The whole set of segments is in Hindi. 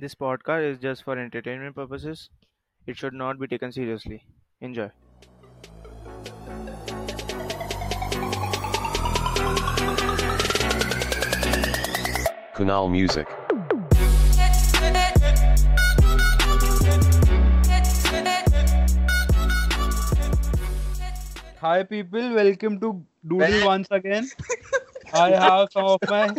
This podcast is just for entertainment purposes. It should not be taken seriously. Enjoy. Kunal Music. Hi people, welcome to Doodle once again. I have some of my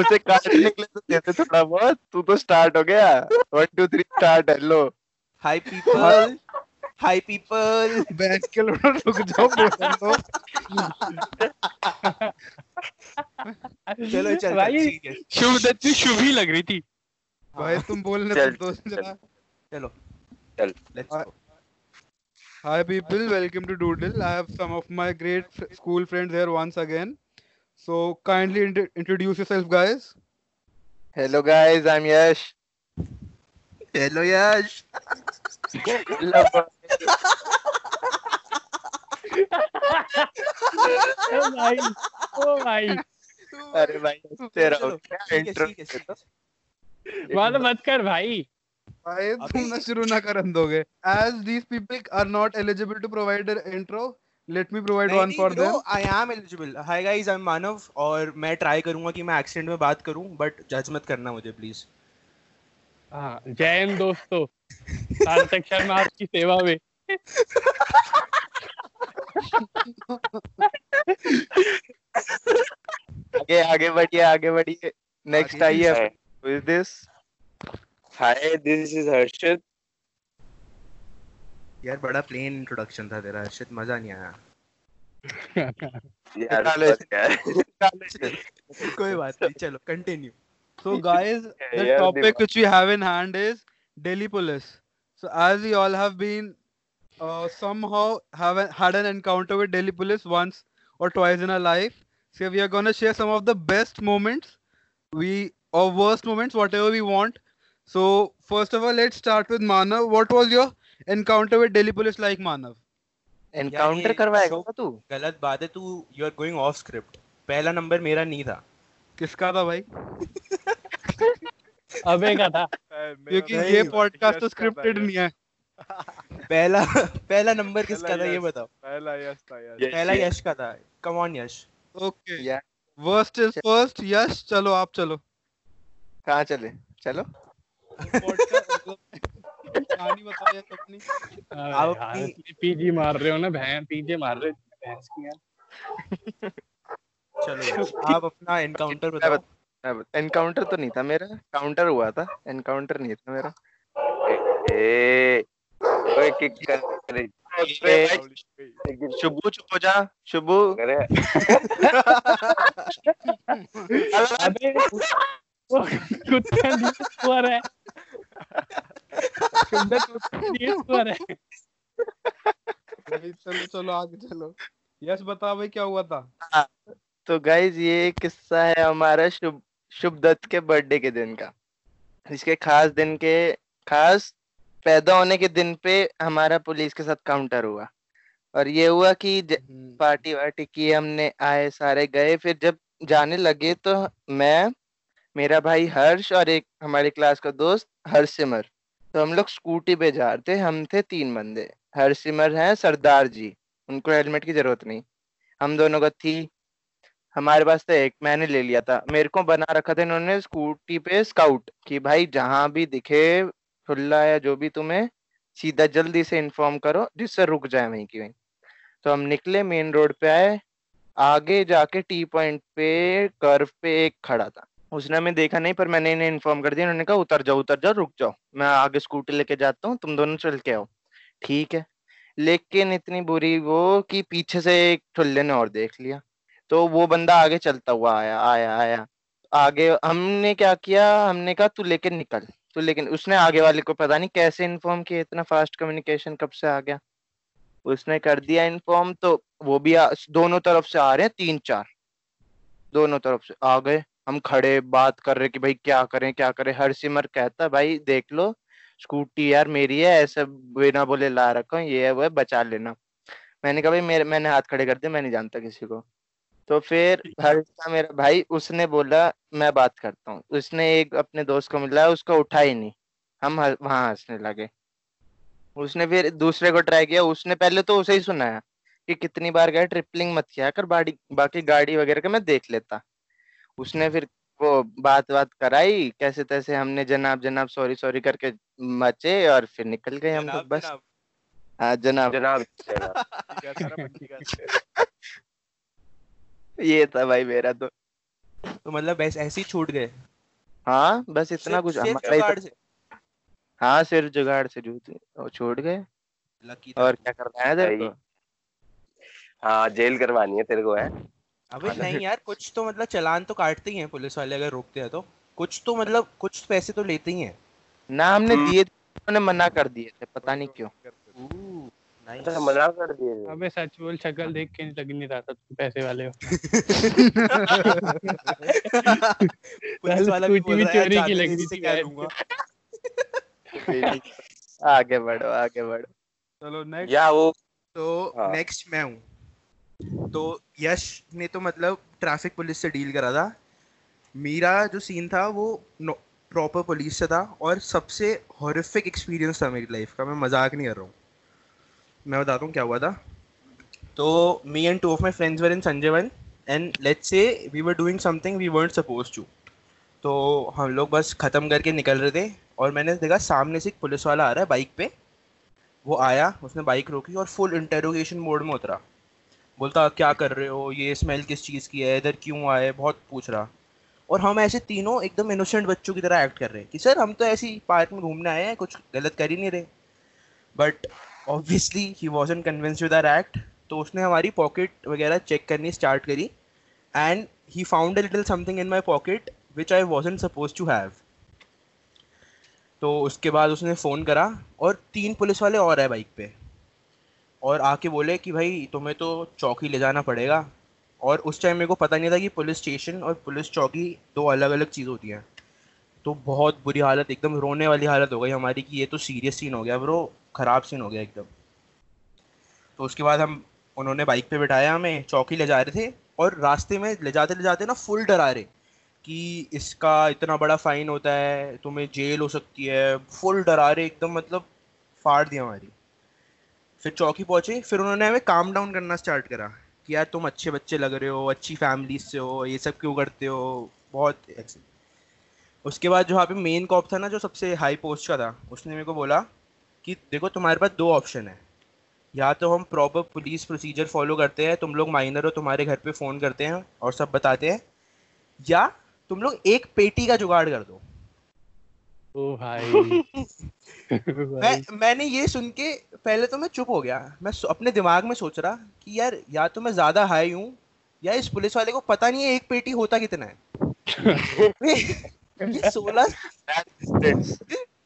उसे काटने के लिए तो देते थोड़ा बहुत तू तो स्टार्ट हो गया one two three start hello Hi people. Hi people. बैठ के लोग रुक जाओ बोलने दो चलो चल भाई शुभ दत्ती शुभ ही लग रही थी भाई तुम बोलने चल, दो चल। जरा चलो चल। Let's go Hi people, welcome to Doodle. I have some of my great f- school friends here once again. So kindly int- introduce yourself guys. Hello guys I am Yash hello Yash ओ भाई ओ भाई अरे भाई तेरा हो है, है, ठीक है। बात मत कर भाई भाई तुम ना शुरू ना करन दोगे. As these people are not eligible to provide their intro, let me provide नहीं, one for नहीं, them. bro, I am eligible. Hi guys, I'm मानव और मैं ट्राई करूँगा कि मैं एक्सेंट में बात करूँ बट जज मत करना मुझे प्लीज़ हाँ जय हिंद दोस्तों। सार्थक शर्मा आपकी सेवा में। आगे आगे बढ़िए आगे बढ़िए। नेक्स्ट आइए who is this hi this is Harshit यार बड़ा प्लेन इंट्रोडक्शन था तेरा हर्षित मज़ा नहीं आया यार कोई बात नहीं चलो continue So guys, the topic which we have in hand is Delhi police. So as we all have been uh, somehow have a, had an encounter with Delhi police once or twice in our life. So we are gonna share some of the best moments, we or worst moments, whatever we want. So first of all, let's start with Manav. What was your encounter with Delhi police like, Manav? Encounter करवाएगा तू गलत बात है तू you are going off script पहला नंबर मेरा नहीं था किसका था भाई? अबे का था क्योंकि ये पॉडकास्ट तो स्क्रिप्टेड नहीं है. पहला पहला नंबर किसका था ये बताओ पहला यश था यश पहला यश का था come on Yash Okay. Yeah. Worst is first. Yes, चलो आप चलो. कहाँ चले चलो पॉडकास्ट कहानी बताओ यार अपनी आप अपनी- पीजी मार रहे हो ना भैंस पीजे मार रहे हो भैंस की यार चलो आप अपना एनकाउंटर बताओ एनकाउंटर तो नहीं था मेरा काउंटर हुआ था एनकाउंटर नहीं था मेरा ए ओए किक कर शुभू चुप हो जा शुभू अबे वो कुत्ता नहीं है है भाई चलो चलो आगे चलो। यस बता भाई क्या हुआ था? तो गाइज़ ये किस्सा है हमारा शुभ शुभ दत्त के बर्थडे के दिन का। इसके खास दिन के खास पैदा होने के दिन पे हमारा पुलिस के साथ काउंटर हुआ। और ये हुआ कि पार्टी वार्टी की हमने आए सारे गए फिर जब जाने लगे तो मैं मेरा भाई हर्ष और एक हमारे क्लास का दोस्त हरसिमर। तो हम लोग स्कूटी पे जा रहे थे, हम थे तीन बंदे। हरसिमर हैं, सरदार जी। उनको हेलमेट की ज़रूरत नहीं। हम दोनों का थी। हमारे पास तो एक मैंने ले लिया था। मेरे को बना रखा था इन्होंने स्कूटी पे स्काउट कि भाई जहाँ भी दिखे, खुला या जो भी तुम्हें, सीधा जल्दी से इन्फॉर्म करो, जिससे रुक जाए वहीं की वहीं। तो हम निकले मेन रोड पे आए। आगे जाके टी पॉइंट पे कर्व पे एक खड़ा था। उसने हमें देखा नहीं पर मैंने इन्हें इन्फॉर्म कर दिया। उन्होंने कहा उतर जाओ उतर जाओ रुक जाओ। मैं आगे स्कूटी लेके जाता हूँ तुम दोनों चल के आओ। ठीक है। लेकिन इतनी बुरी वो कि पीछे से एक ठुल्ले ने और देख लिया। तो वो बंदा आगे चलता हुआ आया आया आया। आगे हमने क्या किया? हमने कहा तू लेके निकल तू लेकिन उसने आगे वाले को पता नहीं कैसे इन्फॉर्म किया इतना फास्ट कम्युनिकेशन कब से आ गया। उसने कर दिया इन्फॉर्म तो वो भी आ, दोनों तरफ़ से आ रहे हैं तीन चार। दोनों तरफ़ से आ गए। हम खड़े बात कर रहे कि भाई क्या करें क्या करें। हर सिमर कहता भाई देख लो स्कूटी यार मेरी है ऐसे बिना बोले ला रखा ये है वो है बचा लेना। मैंने कहा भाई मेरे मैंने हाथ खड़े कर दिए मैं नहीं जानता किसी को। तो फिर हर्ष मेरा भाई उसने बोला मैं बात करता हूँ। उसने एक अपने दोस्त को मिला उसको उठा ही नहीं। हम वहाँ हंसने लगे। उसने फिर दूसरे को ट्राई किया। उसने पहले तो उसे ही सुनाया कि कितनी बार गया ट्रिपलिंग मत किया कर बाकी गाड़ी वगैरह का मैं देख लेता। उसने फिर वो बात बात कराई कैसे तैसे हमने जनाब जनाब सॉरी सॉरी करके मचे और फिर निकल गए हम लोग बस। हाँ जनाब। जनाब सारा। ये था भाई मेरा तो। तो मतलब ऐसे ऐसे ही छूट गए? हाँ बस इतना कुछ। हमारा ही तो- जुगाड़ से? हाँ सिर जुगाड़ से जूते वो छोड़ गए। और क्या करना है तेरे को? हाँ जेल करवानी है तेरे को है? अबे नहीं यार कुछ तो मतलब चलान तो काटते ही हैं पुलिस वाले अगर रोकते हैं तो। कुछ तो मतलब कुछ पैसे तो लेते ही हैं। ना हमने हम्म। दिए थे, उन्होंने मना कर दिए थे पता नहीं क्यों। अच्छा मना कर दिए अबे सच बोल शक्ल देख के लग नहीं रहा था तुम पैसे वाले हो। पुलिस वाला भी बोल रहा है चोरी की लग रही थी लूँगा? आगे बढ़ो आगे बढ़ो। चलो नेक्स्ट या वो तो हाँ। नेक्स्ट मैं हूँ। तो यश ने तो मतलब ट्रैफ़िक पुलिस से डील करा था। मेरा जो सीन था, वो प्रॉपर पुलिस से था और सबसे हॉरिफिक एक्सपीरियंस था मेरी लाइफ का। मैं मज़ाक नहीं कर रहा हूँ। मैं बताता हूँ क्या हुआ था। तो me and two of my friends were in Sanjay Van and let's say we were doing something we weren't suppose to तो हम लोग बस ख़त्म करके निकल रहे थे और मैंने देखा सामने से एक पुलिस वाला आ रहा है बाइक पे। वो आया, उसने बाइक रोकी और फुल इंटेरोगेशन मोड में उतरा। बोलता क्या कर रहे हो? ये स्मेल किस चीज़ की है? इधर क्यों आए? बहुत पूछ रहा। और हम ऐसे तीनों एकदम इनोसेंट बच्चों की तरह एक्ट कर रहे हैं कि, सर, हम तो ऐसे ही पार्क में घूमने आए हैं, कुछ गलत कर ही नहीं रहे। But obviously he wasn't convinced with our act तो उसने हमारी पॉकेट वगैरह चेक करनी स्टार्ट करी and he found a little something in my pocket which I wasn't suppose to have तो उसके बाद उसने फ़ोन करा और तीन पुलिस वाले और आए बाइक पे। और आके बोले कि भाई, तुम्हें तो चौकी ले जाना पड़ेगा। और उस टाइम मेरे को पता नहीं था कि पुलिस स्टेशन और पुलिस चौकी दो अलग अलग चीज़ होती हैं। तो बहुत बुरी हालत, एकदम रोने वाली हालत हो गई हमारी कि ये तो सीरियस सीन हो गया ब्रो, ख़राब सीन हो गया एकदम। तो उसके बाद हम, उन्होंने बाइक पे बिठाया हमें, चौकी ले जा रहे थे और रास्ते में ले जाते ले जाते ना फुल डरा रहे कि इसका इतना बड़ा फाइन होता है, तुम्हें जेल हो सकती है। फुल डरा रहे, एकदम मतलब फाड़ दिया हमारी। फिर चौकी पहुँचे फिर उन्होंने हमें काम डाउन करना स्टार्ट करा कि यार तुम अच्छे बच्चे लग रहे हो अच्छी फैमिली से हो ये सब क्यों करते हो? बहुत ऐसे उसके बाद जो वहाँ पे मेन कॉप था ना जो सबसे हाई पोस्ट का था उसने मेरे को बोला कि देखो तुम्हारे पास दो ऑप्शन है। या तो हम प्रॉपर पुलिस प्रोसीजर फॉलो करते हैं तुम लोग माइनर हो तुम्हारे घर पे फ़ोन करते हैं और सब बताते हैं या तुम लोग एक पेटी का जुगाड़ कर दो। ओ भाई। मैं मैंने ये सुन के पहले तो मैं चुप हो गया। मैं अपने दिमाग में सोच रहा कि यार या तो मैं ज़्यादा हाई हूँ या इस पुलिस वाले को पता नहीं है एक पेटी होता कितना है। सोलह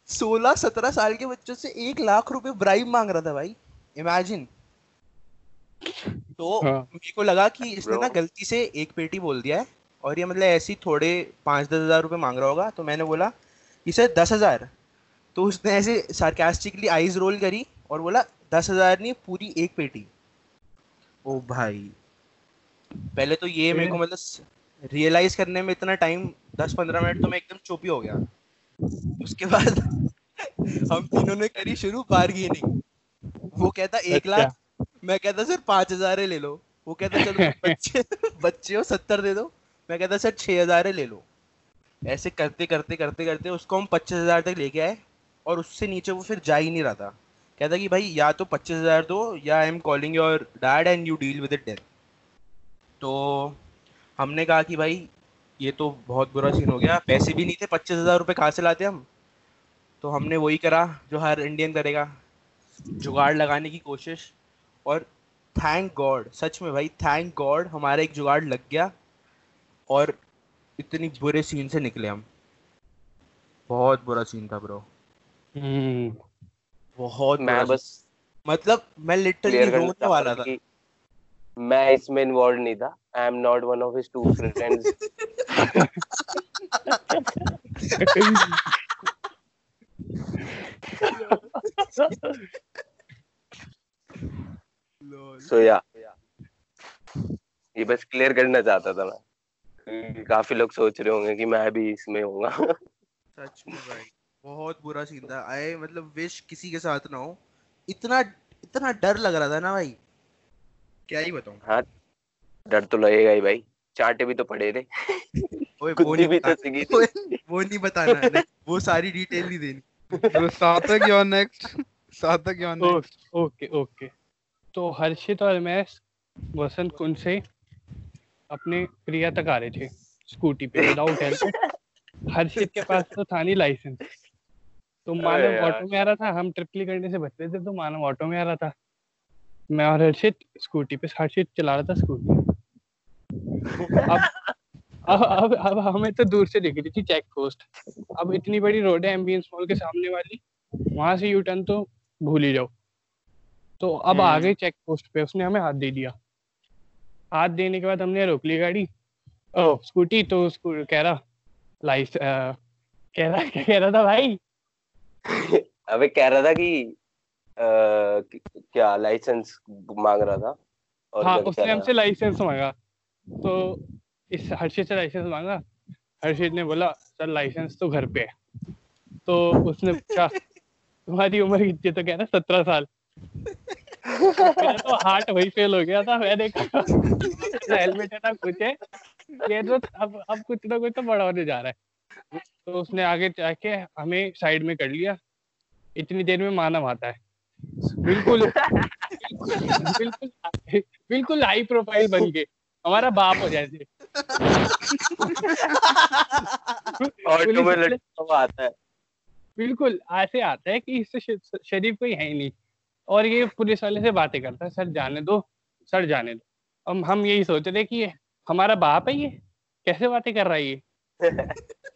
सोलह सत्रह साल के बच्चों से एक लाख रुपए ब्राइब मांग रहा था भाई। इमेजिन तो हाँ। मेरे को लगा कि इसने ना गलती से एक पेटी बोल दिया है और ये मतलब ऐसी थोड़े पाँच दस हज़ार रुपए मांग रहा होगा। तो मैंने बोला कि सर दस हज़ार। तो उसने ऐसे सार्केस्टिकली आईज रोल करी और बोला दस हज़ार नहीं पूरी एक पेटी। ओ भाई। पहले तो ये मेरे को मतलब रियलाइज़ करने में इतना टाइम दस पंद्रह मिनट तो मैं एकदम चुप ही हो गया। उसके बाद हम तीनों ने करी शुरू बार्गेनिंग वो कहता एक अच्छा। लाख। मैं कहता सर पाँच हज़ार ले लो। वो कहता चलो बच्चे बच्चे हो सत्तर दे दो। मैं कहता सर छह हज़ार ले लो। ऐसे करते करते करते करते उसको हम पच्चीस हज़ार तक लेके आए और उससे नीचे वो फिर जा ही नहीं रहा था। कहता कि भाई, या तो पच्चीस हज़ार दो, या I am calling your dad and you deal with it then तो हमने कहा कि भाई, ये तो बहुत बुरा सीन हो गया। पैसे भी नहीं थे, पच्चीस हज़ार रुपये कहाँ से लाते हम? तो हमने वही करा जो हर इंडियन करेगा। जुगाड़ लगाने की कोशिश। और थैंक गॉड सच में भाई थैंक गॉड हमारा एक जुगाड़ लग गया। और इतनी बुरे सीन से निकले हम। बहुत बुरा सीन था ब्रो हम्म। बहुत मैं बस मतलब मैं लिटरली रोने वाला था। मैं इसमें इन्वॉल्व नहीं था। I am not one of his two friends so या ये बस क्लियर करना चाहता था मैं। काफ़ी लोग सोच रहे होंगे कि मैं भी इसमें होऊँगा। सच में भाई। बहुत बुरा सीन था। आई मतलब विश किसी के साथ ना हो। इतना इतना डर लग रहा था ना भाई। क्या ही बताऊँ? हाँ डर तो लगेगा ही भाई। चाटे भी तो पड़े थे। ओए वो नहीं भी तो बताना सीखी वो नहीं बताना है, वो सारी डिटेल नहीं देनी। तो Sarthak your next Sarthak your next okay okay. तो हर्षित और मैं वसंत कुंज से अपने प्रिया तक आ रहे थे। स्कूटी पे विदाउट हेलमेट हर्षित के पास तो था नहीं लाइसेंस तो मानव ऑटो में आ रहा था हम ट्रिपली करने से बचते थे तो मानव ऑटो में आ रहा था। मैं और हर्षित स्कूटी पे हर्षित चला रहा था स्कूटी अब अब अब अब हमें तो दूर से दिख रही थी चेक पोस्ट अब इतनी बड़ी रोड है एम्बियंस मॉल के सामने वाली वहाँ से यू टर्न तो भूल ही जाओ। तो अब आ। गई चेक पोस्ट पे उसने हमें हाथ दे दिया। हाथ देने के बाद हमने रोक ली गाड़ी। ओ स्कूटी तो उसको कह रहा लाइस कह रहा क्या कह रहा था भाई अबे कह रहा था कि कि- क्या लाइसेंस मांग रहा था? और हाँ उसने हमसे लाइसेंस मांगा। तो इस हर्षित से लाइसेंस मांगा। हर्षित ने बोला सर लाइसेंस तो घर पे है। तो उसने पूछा तुम्हारी उम्र कितनी है? तो कह रहा सत्रह साल। मेरा तो हार्ट वही फेल हो गया था मैंने कहा हेलमेट है ना कुछ है। ये तो अब अब कुछ ना कुछ तो बड़ा होने जा रहा है। तो उसने आगे जाके हमें साइड में कर लिया। इतनी देर में मानव आता है। बिल्कुल बिल्कुल बिल्कुल हाई प्रोफ़ाइल बन के। हमारा बाप हो हुआ आता है। बिल्कुल ऐसे आता है कि इससे शरीफ कोई है ही नहीं। और ये पुलिस वाले से बातें करता है सर जाने दो सर जाने दो। हम हम यही सोच रहे कि ये हमारा बाप है ये। कैसे बातें कर रहा है ये?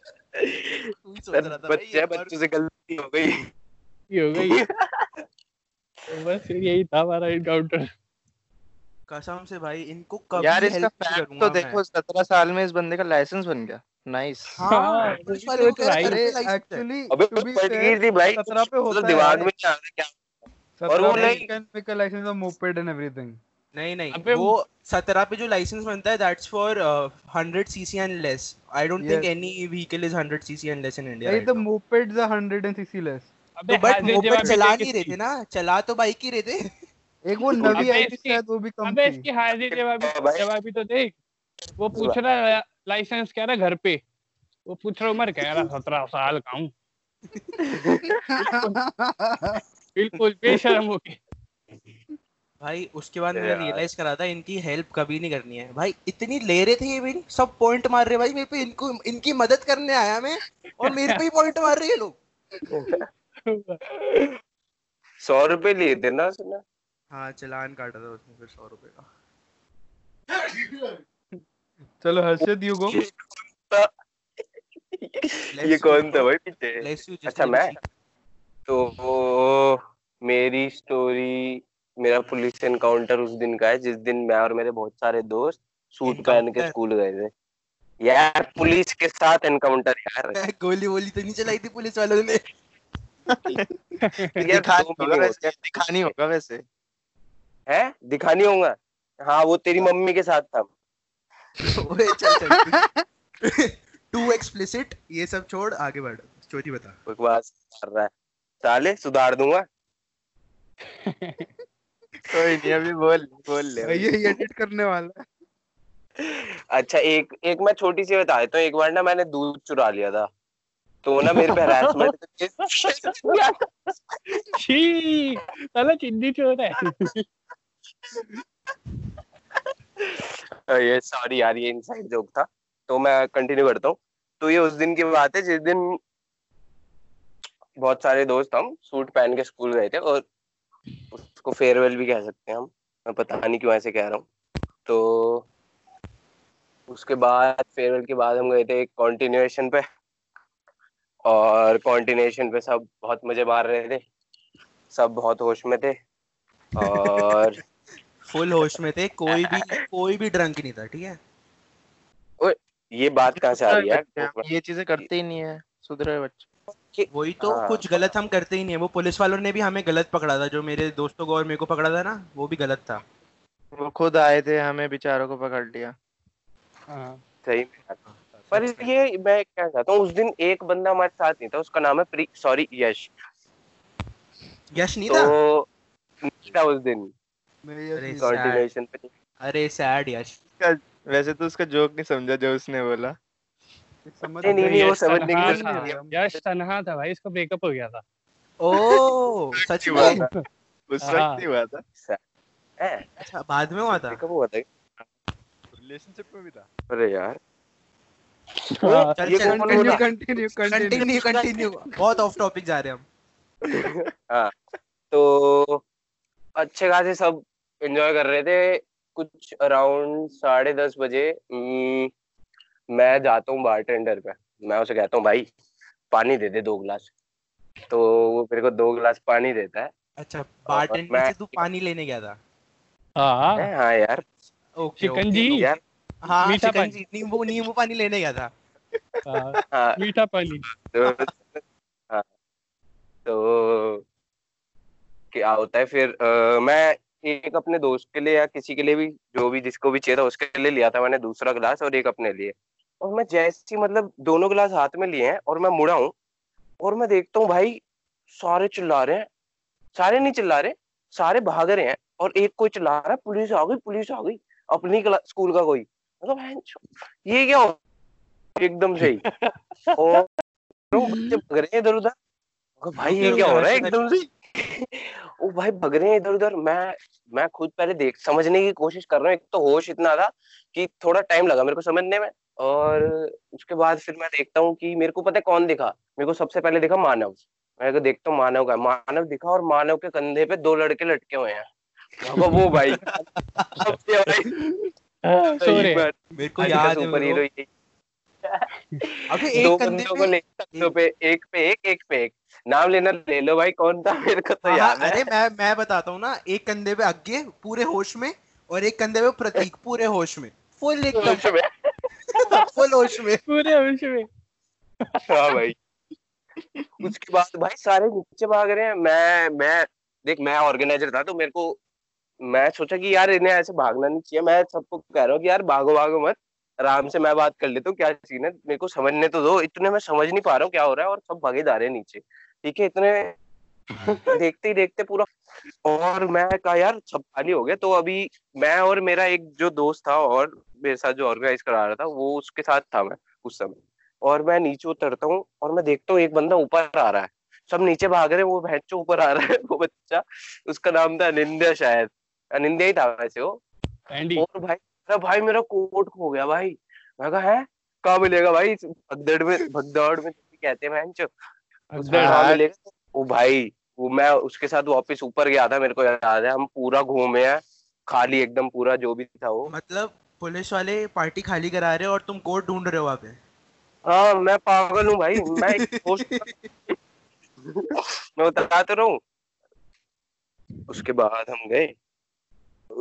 बच्चे बच्चों से गलती हो गई। हो गई। बस यही था हमारा इनकाउंटर कसम से भाई इनको कभी यार इसका नहीं फैक्ट तो देखो सत्रह साल में इस बंदे का लाइसेंस बन गया। नाइस हाँ। एक्चुअली अबे थी भाई। सत्रह पे मतलब होता है। दिमाग में क्या आ रहा क्या सत्रह वो नहीं- you can make a license of moped and everything नहीं नहीं अबे वो सत्रह पे जो लाइसेंस बनता है that's for hundred CC and less I don't think any vehicle is hundred CC and less in India the mopeds are 100 and cc less. अबे तो बट मोपेड चला नहीं रहे थे ना चला तो बाइक ही रहे थे। एक वो नवी आई थी शायद वो भी कम अबे इसकी हाजिर जवाबी हाँ। जवाबी तो देख वो पूछ रहा है लाइसेंस कह रहा घर पे? वो पूछ रहा उम्र कह रहा सत्रह साल का हूँ। बिल्कुल बेशर्म होके भाई उसके बाद मैंने रियलाइज़ करा था इनकी हेल्प कभी नहीं करनी है। भाई इतनी ले रहे थे ये भी सब पॉइंट मार रहे भाई मेरे पे इनको इनकी मदद करने आया मैं और मेरे पे ही पॉइंट मार रहे ये लोग। सौ रुपए लिए थे ना उसने? हाँ चलान काटा था उसने फिर सौ रुपए का। चलो हर्षद यू गो ये कौन था भाई पीछे? अच्छा मैं? तो मेरी स्टोरी मेरा पुलिस एनकाउंटर उस दिन का है जिस दिन मैं और मेरे बहुत सारे दोस्त सूट पहन के स्कूल गए थे। यार पुलिस के साथ एनकाउंटर यार। गोली वोली तो नहीं चलाई थी पुलिस वालों ने। दिखानी होगा वैसे दिखानी होगा वैसे। है? दिखानी होगा? हाँ वो तेरी मम्मी के साथ था। ओए चल चल। टू एक्सप्लिसिट ये सब छोड़ आगे बढ़। स्टोरी बता। बकवास कर रहा है। साले सुधार दूँगा। कोई नहीं अभी बोल बोल ले ये एडिट करने वाला। है अच्छा एक एक मैं छोटी सी बता देता हूँ एक बार ना मैंने दूध चुरा लिया था तो ना मेरे पे हरासमेंट छी साला चिंदी चोर है। ये सॉरी यार ये इनसाइड जोक था तो मैं कंटिन्यू करता हूँ। तो ये उस दिन की बात है जिस दिन बहुत सारे दोस्त हम सूट पहन के स्कूल गए थे और उसको फेयरवेल भी कह सकते हैं हम। मैं पता नहीं क्यों ऐसे कह रहा हूँ। तो उसके बाद फेयरवेल के बाद हम गए थे एक कॉन्टिन्यूएशन पे। और कॉन्टिन्यूएशन पे सब बहुत मज़े मार रहे थे। सब बहुत होश में थे। और फुल होश में थे। कोई भी कोई भी ड्रंक नहीं था ठीक है? ये बात कहाँ से आ रही है ये चीज़ें करते ही नहीं है सुधरे बच्चे। वही तो हाँ। कुछ गलत हम करते ही नहीं है। वो पुलिस वालों ने भी हमें गलत पकड़ा था जो मेरे दोस्तों को और मेरे को पकड़ा था ना वो भी गलत था। वो खुद आए थे हमें बेचारों को पकड़ लिया। हाँ। सही पर ये मैं क्या चाहता हूँ उस दिन एक बंदा हमारे साथ नहीं था उसका नाम है प्री सॉरी यश। यश नहीं तो, था? तो नहीं था उस दिन। अरे सैड। यश। वैसे तो उसका जोक नहीं समझा जो उसने बोला। समझ नहीं, नहीं, वो यश समझने की था। यश तन्हा था भाई इसका ब्रेकअप हो गया था। ओ सच में? उस हाँ। वक्त ही। हुआ था अच्छा। बाद में हुआ था? कब हुआ था? रिलेशनशिप में भी था? अरे यार। हाँ, कंटिन्यू कंटिन्यू कंटिन्यू कंटिन्यू बहुत ऑफ़ टॉपिक जा रहे हैं हम तो अच्छे खासे सब एंजॉय कर रहे थे। कुछ अराउंड साढ़े दस बजे मैं जाता हूँ बार टेंडर पे। मैं उसे कहता हूँ भाई पानी दे दे दो गिलास। तो वो मेरे को दो गिलास पानी देता है। अच्छा बारटेंडर मैं- से तू पानी लेने गया था? हाँ। हाँ यार। ओके शिकंजी यार। हाँ मीठा शिकंजी नींबू नींबू पानी लेने गया था। हाँ, हाँ। मीठा पानी। तो हाँ। तो क्या होता है फिर अ, मैं एक अपने दोस्त के लिए या किसी के लिए भी जो भी जिसको भी चाहिए था उसके लिए लिया था मैंने दूसरा गिलास और एक अपने लिए। और मैं जैसे मतलब दोनों गिलास हाथ में लिए हैं और मैं मुड़ा हूँ और मैं देखता हूँ भाई सारे चिल्ला रहे हैं। सारे नहीं चिल्ला रहे सारे भाग रहे हैं और एक कोई चिल्ला रहा है पुलिस आ गई पुलिस आ गई अपनी स्कूल का कोई। मतलब ये क्या हो एकदम से ही। और बच्चे भाग रहे हैं इधर उधर। भाई ये क्या हो रहा है? एकदम से ओ भाई भग रहे हैं इधर उधर। मैं मैं खुद पहले देख समझने की कोशिश कर रहा हूँ। एक तो होश इतना था कि थोड़ा टाइम लगा मेरे को समझने में। और उसके बाद फिर मैं देखता हूँ कि मेरे को पता है कौन दिखा। मेरे को सबसे पहले दिखा मानव। मैं को देखता हूँ मानव का। मानव दिखा और मानव के कंधे पे दो लड़के लटके हुए हैं। वो भाई भाई। मेरे को याद है सुपर हीरो यही अबे एक कंधे को पे ले कंधों पे एक पे एक एक पे एक। नाम लेना ले लो भाई कौन था? मेरे को तो हाँ, याद है। अरे मैं मैं बताता हूँ ना एक कंधे पे अज्ञे पूरे होश में और एक कंधे पे प्रतीक पूरे होश में। फुल एकदम उसमें फुल होश में। पूरे होश में। हाँ भाई। उसके बाद भाई सारे नीचे भाग रहे हैं। मैं मैं देख मैं ऑर्गेनाइजर था तो मेरे को मैं सोचा कि यार इन्हें ऐसे भागना नहीं चाहिए। मैं सबको कह रहा हूँ कि यार भागो भागो मत। आराम से मैं बात कर लेता हूँ क्या सीन है? मेरे को समझने तो दो। इतने मैं समझ नहीं पा रहा हूँ क्या हो रहा है और सब भागे जा रहे हैं नीचे। ठीक है इतने देखते ही देखते पूरा। और मैं कहा यार सब खाली हो गया। तो अभी मैं और मेरा एक जो दोस्त था और मेरे साथ जो ऑर्गेनाइज करा रहा था वो उसके साथ था मैं उस समय। और मैं नीचे उतरता हूँ और मैं देखता हूँ एक बंदा ऊपर आ रहा है। सब नीचे भाग रहे हैं वो भैंचो ऊपर आ रहा है वो बच्चा उसका नाम था अनिंद्या शायद। अनिंद्या ही था वैसे वो। एंडी और भाई अरे भाई मेरा कोट खो गया भाई। मैं कहा है? कहाँ मिलेगा भाई? भगदड़ में भगदौड़ में कहते हैं भैंचो उसमें हाँ। मिलेगा? वो भाई वो मैं उसके साथ वापस ऊपर गया था मेरे को याद है। हम पूरा घूमे हैं खाली एकदम पूरा जो भी था वो। मतलब पुलिस वाले पार्टी खाली करा रहे हो और तुम कोर्ट ढूंढ रहे हो वहाँ पे? हाँ मैं पागल हूँ भाई। मैं एक मैं बता तो रहा। हूँ उसके बाद हम गए।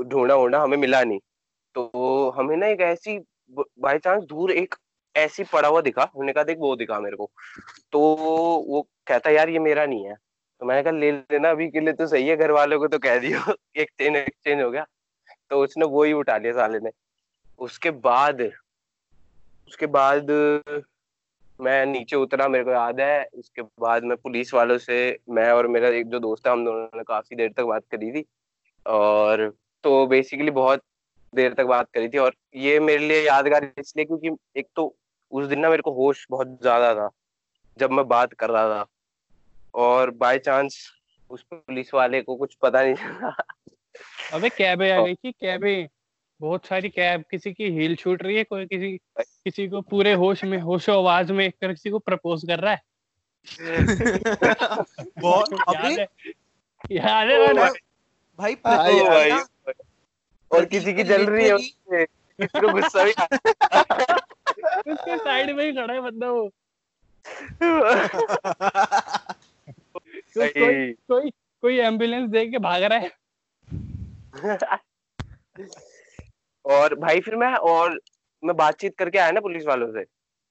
ढूंढा ढूंढा, हमें मिला नहीं। तो हमें ना एक ऐसी बाई चांस दूर एक ऐसी पड़ा हुआ दिखा। हमने कहा, देख, वो दिखा मेरे को। तो वो कहता, यार, ये मेरा नहीं है। तो मैंने कहा, ले लेना, अभी के लिए तो सही है। घर वालों को तो कह दियो। एक्सचेंज एक्सचेंज हो गया। तो उसने वो ही उठा लिया साले ने। उसके बाद उसके बाद मैं नीचे उतरा मेरे को याद है। उसके बाद मैं पुलिस वालों से मैं और मेरा एक जो दोस्त है हम दोनों ने काफ़ी देर तक बात करी थी। और तो बेसिकली बहुत देर तक बात करी थी। और ये मेरे लिए यादगार इसलिए क्योंकि एक तो उस दिन ना मेरे को होश बहुत ज़्यादा था जब मैं बात कर रहा था। और बाय चांस उस पुलिस वाले को कुछ पता नहीं चला। अबे कैबे आ गई थी कैबे। बहुत सारी कैब किसी की हील छूट रही है कोई किसी किसी को पूरे होश में होशो आवाज़ में किसी को प्रपोज कर रहा है। बहुत याद है याद है ना? भाई हाँ प्रतीक भाई और किसी की जल रही है उससे किसी को गुस्सा भी उसके साइड में ही खड़ा है बंदा वो। तो कोई कोई कोई एंबुलेंस देख के भाग रहा है। और भाई फिर मैं और मैं बातचीत करके आया ना पुलिस वालों से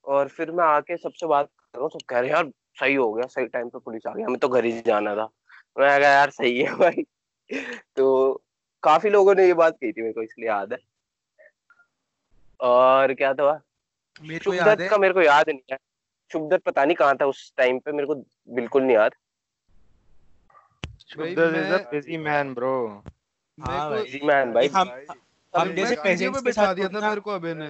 और फिर मैं आके सबसे बात कर रहा हूँ सब कह रहे यार सही हो गया सही टाइम पे पुलिस आ गई हमें तो घर ही जाना था। मैं कहा यार सही है भाई। तो काफ़ी लोगों ने ये बात कही थी मेरे को इसलिए याद है। और क्या था? मेरे को याद शुभदत्त है। का मेरे को याद नहीं है। शुभदत्त पता नहीं कहाँ था उस टाइम पे मेरे को बिल्कुल नहीं याद। भाई Shubdas is a मैं- busy man, bro. हाँ मेरे भाई। जी मैन भाई। हम हम मैं जैसे पे के बैठा दिया था मेरे को अबे ने।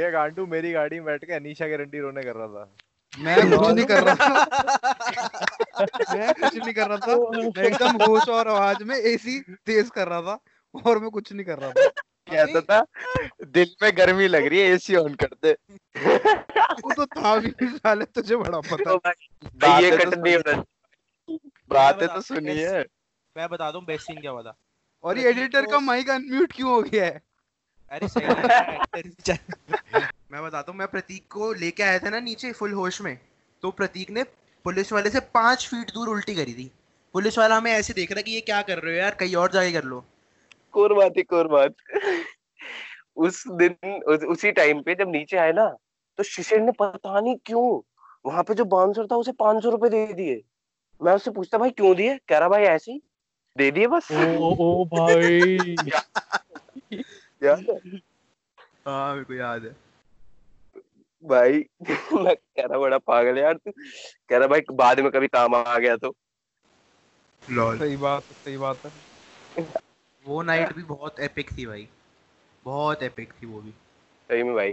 ये गांडू मेरी गाड़ी में बैठ के अनीशा के रंडी रोने कर रहा था। मैं कुछ नहीं कर रहा था। मैं कुछ नहीं कर रहा था। एकदम होश और आवाज़ में एसी तेज कर रहा था और मैं कुछ नहीं कर रहा था। कहता था? दिल में गर्मी लग रही है एसी ऑन कर दे। वो तो था भी साले तुझे बड़ा पता तो भाई ये कट तो नहीं होना बातें तो सुनिए। मैं बता दूँ बेस्ट सीन क्या हुआ था? और ये एडिटर का माइक अनम्यूट क्यों हो गया है? अरे सही मैं बताता हूँ मैं प्रतीक को लेके आया था ना नीचे फुल होश में तो प्रतीक ने पुलिस वाले से पाँच फीट दूर उल्टी करी थी। पुलिस वाला हमें ऐसे देख रहा कि ये क्या कर रहे हो यार कहीं और जाके कर लो। कोर बात ही कोर बात उस दिन उस, उसी टाइम पे जब नीचे आए ना तो शिशिर ने पता नहीं क्यों वहाँ पे जो बाउंसर था उसे पाँच सौ रुपए दे दिए। मैं उससे पूछता भाई क्यों दिए? कह रहा भाई ऐसे ही दे दिए बस ओ ओ भाई यार हाँ मेरे को याद है भाई मैं कह रहा बड़ा पागल यार तू कह रहा भाई बाद में कभी काम आ गया तो लॉल सही बात सही बात है वो नाइट भी बहुत एपिक थी भाई बहुत एपिक थी वो भी सही में भाई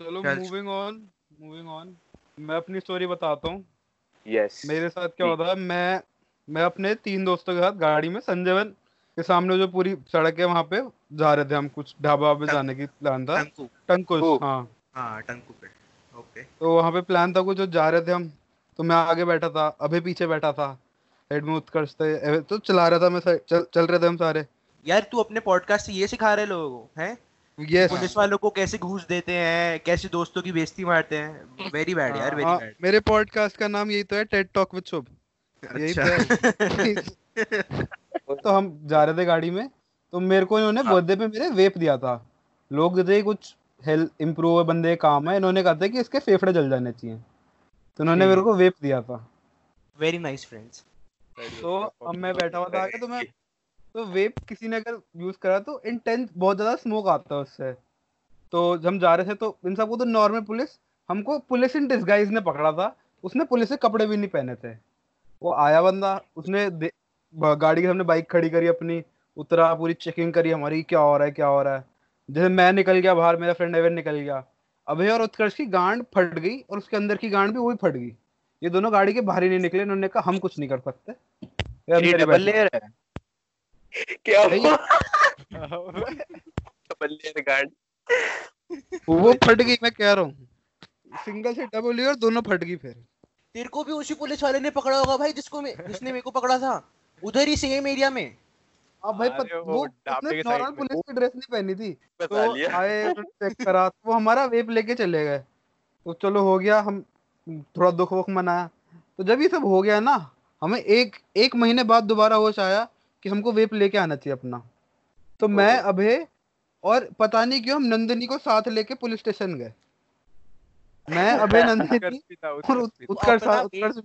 चलो मूविंग ऑन मूविंग ऑन मैं अपनी स्टोरी बताता हूँ यस मेरे साथ क्या होता है मैं मैं अपने तीन दोस्तों के साथ गाड़ी में संजयवन के सामने जो पूरी सड़क है वहाँ पे जा रहे थे हम कुछ ढाबा पे जाने की प्लान था। टंकू। हाँ। हाँ टंकू पे। ओके। तो वहाँ पे प्लान था कुछ जो जा रहे थे हम तो मैं आगे बैठा था अभी पीछे बैठा था। साइड में उत्कर्ष थे तो चला रहा था मैं चल, चल रहे थे हम सारे। यार तू अपने पॉडकास्ट से ये सिखा रहे लोगों को हैं? यस पुलिस वालों को कैसे घूस देते हैं कैसे दोस्तों की बेइज्जती मारते हैं? वेरी बैड यार वेरी हाँ, बैड मेरे पॉडकास्ट का नाम यही तो है टेड टॉक विद शुभ यही तो तो हम जा रहे थे गाड़ी में तो मेरे को इन्होंने हाँ। बर्थडे पे मेरे वेप दिया था। लोग देते कुछ हेल्थ इम्प्रूव बंदे काम है। इन्होंने कहा था कि इसके फेफड़े जल जाने चाहिए। तो इन्होंने मेरे को वेप दिया था। वेरी नाइस फ्रेंड्स तो अब मैं बैठा हुआ था आगे तो मैं तो वेप किसी ने अगर यूज़ करा तो इंटेंस बहुत ज़्यादा स्मोक आता है उससे। तो हम जा रहे थे तो इन सबको तो नॉर्मल पुलिस हमको पुलिस इन डिस्गाइज ने पकड़ा था। उसने पुलिस के कपड़े भी नहीं पहने थे। वो आया बंदा उसने गाड़ी के सामने बाइक खड़ी करी अपनी उतरा पूरी चेकिंग करी हमारी क्या हो रहा है क्या हो रहा है। जैसे मैं निकल गया बाहर मेरा फ्रेंड एवन निकल गया। अभय और उत्कर्ष की गांड फट गई और उसके अंदर की गांड भी वो भी फट गई। ये दोनों गाड़ी के बाहर ही नहीं निकले इन्होंने कहा हम कुछ नहीं कर सकते। ये अंदर ये डबल लेयर है। क्या डबल लेयर गार्ड वो फट गई मैं कह रहा हूँ। सिंगल से डबल ईयर दोनों फट गई फिर। तेरे को भी उसी पुलिस वाले ने पकड़ा होगा भाई जिसको मैं जिसने मेरे को पकड़ा था। उधर ही सेम एरिया में। अब भाई पत, वो वो उसने नॉर्मल पुलिस की ड्रेस नहीं पहनी थी। तो लिया। आए चेक करा। तो वो हमारा वेप लेके चले गए। तो चलो हो गया हम थोड़ा दुख वुख मनाया। तो जब ये सब हो गया ना हमें एक एक महीने बाद दोबारा होश आया कि हमको वेप लेके आना चाहिए अपना। तो मैं। अभय और पता नहीं क्यों हम नंदिनी को साथ लेके पुलिस स्टेशन गए। मैं अभय नंदिनी उत्कर्ष भी था, और उत्कर्ष। उत्कर्ष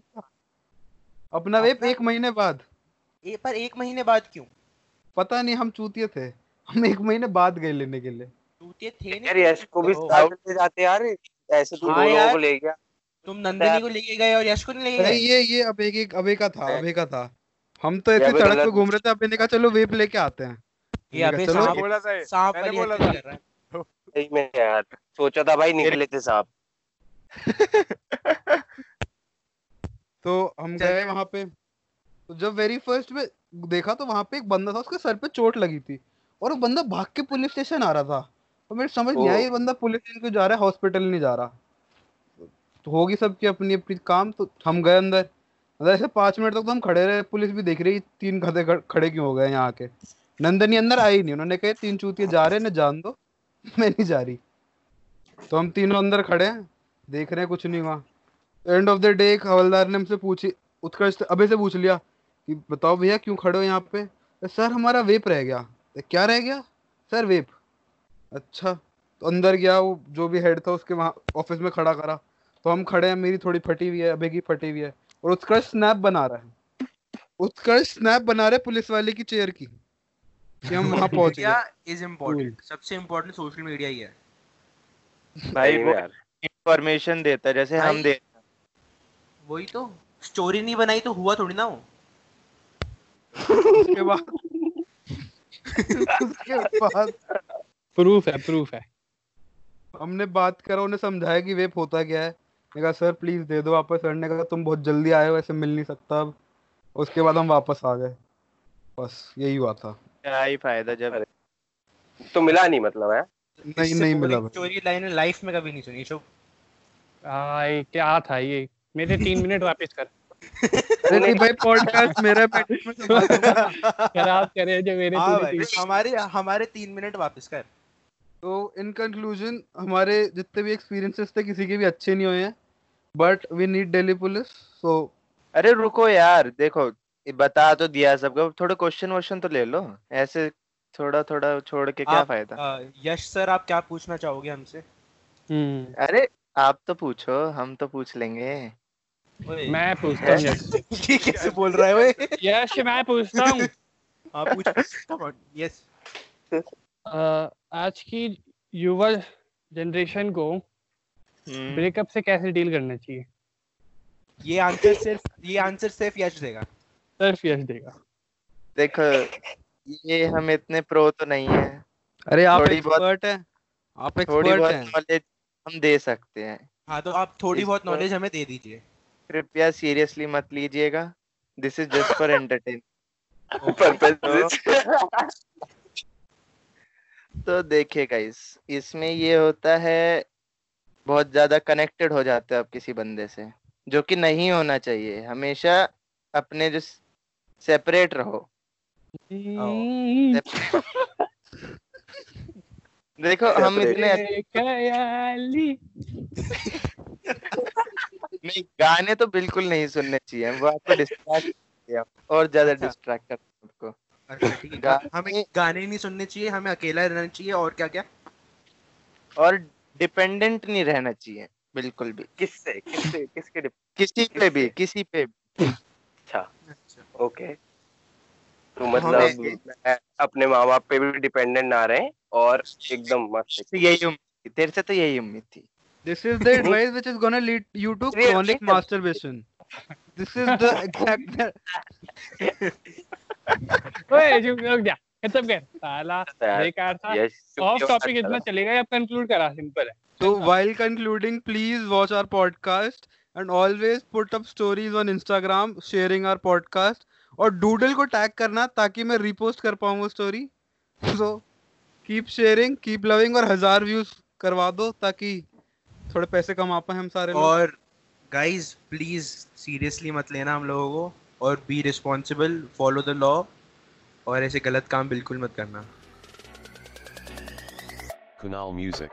अपना वेप एक महीने बाद। ए, पर एक महीने बाद क्यों? पता नहीं हम चूतिए थे। हम एक महीने बाद गए लेने के लिए। टूटे थे यार यश को भी साथ ले जाते यार ऐसे तू हाँ लोगों को ले गया। तुम नंदिनी को लेके गए और यश को नहीं लेके नहीं गए? ये ये अब एक एक अबे का था अबे का था। हम तो ऐसे सड़क पे घूम रहे थे अबे ने कहा चलो वेप लेके आते हैं। ये अबे सांप बोला था सांप मैंने बोला था। कर रहा है। सही में यार सोचा था भाई निकले थे सांप। तो हम। गए वहाँ पे। तो जब वेरी फ़र्स्ट में देखा तो वहाँ पे एक बंदा था उसके सर पे चोट लगी थी और वो बंदा भाग के पुलिस स्टेशन आ रहा था। और मेरे समझ नहीं आया ये बंदा पुलिस स्टेशन क्यों जा रहा है हॉस्पिटल नहीं जा रहा। तो होगी सबकी अपनी अपनी काम तो हम गए अंदर। अंदर ऐसे पाँच मिनट तक तो हम खड़े रहे पुलिस भी देख रही तीन खड़- खड़े क्यों हो गए यहाँ के? नंदनी अंदर आई नहीं उन्होंने कहा तीन चूतिया जा रहे हैं ना जान दो मैं नहीं जा रही। तो हम तीनों अंदर खड़े हैं। देख रहे हैं कुछ नहीं हुआ। एंड ऑफ़ द डे एक हवलदार ने हमसे पूछी उत्कर्ष अबे से पूछ लिया कि बताओ भैया क्यों खड़े हो यहाँ पे? सर हमारा वेप रह गया। "तो क्या रह गया? सर वेप अच्छा तो अंदर गया वो जो भी हेड था उसके वहाँ ऑफ़िस में खड़ा करा। तो हम खड़े हैं मेरी थोड़ी फटी हुई है अबे की फटी हुई है। और उत्कर्ष स्नैप बना रहा है। उत्कर्ष स्नैप बना रहे पुलिस वाले की चेयर की कि हम वहाँ पहुँच गए। इज़ इम्पोर्टेंट सबसे इम्पोर्टेंट सोशल मीडिया ही है। भाई वो इंफॉर्मेशन देता है जैसे हम दे वही तो। स्टोरी नहीं बनाई तो हुआ थोड़ी ना वो। उसके बाद उसके बाद। प्रूफ है प्रूफ है। हमने बात करा उन्हें समझाया कि वेप होता क्या है। मैं कहा सर प्लीज़ दे दो वापस। सर ने कहा तुम बहुत जल्दी आए हो ऐसे मिल नहीं सकता अब। उसके बाद हम वापस आ गए। बस यही हुआ था। क्या ही फ़ायदा जब तो मिला नहीं मतलब है? नहीं नहीं मिला स्टोरी लाइन लाइफ में कभी नहीं सुनी शुभ हाँ क्या था ये? मेरे तीन मिनट वापस कर। अरे नहीं भाई पॉडकास्ट मेरा पैकेट में। खराब करे जो मेरे हाँ हमारे हमारे तीन मिनट वापस कर। तो इन कंक्लूजन हमारे जितने भी एक्सपीरियंसेस थे किसी के भी अच्छे नहीं हुए हैं। But we need Delhi police so अरे रुको यार देखो बता तो दिया सबको। थोड़े क्वेश्चन वोश्चन तो ले लो। ऐसे थोड़ा थोड़ा छोड़ के क्या आप- फ़ायदा? यश सर आप क्या पूछना चाहोगे हमसे? हम्म, अरे आप तो पूछो हम तो पूछ लेंगे। मैं पूछता हूँ यश। कैसे बोल रहा है यश मैं पूछता हूँ। हाँ पूछ। यस आज की युवा जनरेशन को हम्म, ब्रेकअप से कैसे डील करना चाहिए? ये आंसर सिर्फ़ ये आंसर सिर्फ़ यश देगा। सिर्फ़ यश देगा। देखो ये हम इतने प्रो तो नहीं है। अरे आप थोड़ी बहुत- एक्सपर्ट हैं। आप थोड़ी बहुत नॉलेज हम दे सकते हैं। हाँ तो आप थोड़ी बहुत नॉलेज हमें दे दीजिए। कृपया सीरियसली मत लीजिएगा। This is just for entertain तो देखिए गाइस इसमें ये होता है बहुत ज़्यादा कनेक्टेड हो जाते हो आप किसी बंदे से जो कि नहीं होना चाहिए। हमेशा अपने जो सेपरेट रहो। हम्म, देखो हम इतने ख्याली। नहीं गाने तो बिल्कुल नहीं सुनने चाहिए। वो आपको डिस्ट्रैक्ट और ज़्यादा अच्छा। डिस्ट्रैक्ट करते हैं आपको अच्छा ठीक है। हमें गाने नहीं सुनने चाहिए हमें अकेला रहना चाहिए और क्या क्या? और डिपेंडेंट नहीं रहना चाहिए। बिल्कुल भी। किससे? किससे? किसके किसी पे भी किसी पे भी। अच्छा। ओके तो मतलब अपने माँ बाप पे भी डिपेंडेंट ना रहे और एकदम मस्त तो यही उम्मीद तेरे से तो यही उम्मीद थी This is the advice which is gonna lead you to Really? chronic masturbation. This is the exact. ओए चुप रुक जा खत्म कर साला बेकार था ऑफ़ टॉपिक इतना चलेगा अब कंक्लूड करा सिंपल है So while concluding, please watch our podcast and always put up stories on Instagram sharing our podcast और डूडल को टैग करना ताकि मैं रिपोस्ट कर पाऊँ वो story. So keep sharing, keep loving और हज़ार व्यूज़ करवा दो ताकि थोड़े पैसे कमा पाए हम सारे और गाइस प्लीज़ सीरियसली मत लेना हम लोगों को और be responsible follow the law और ऐसे गलत काम बिल्कुल मत करना Kunal Music.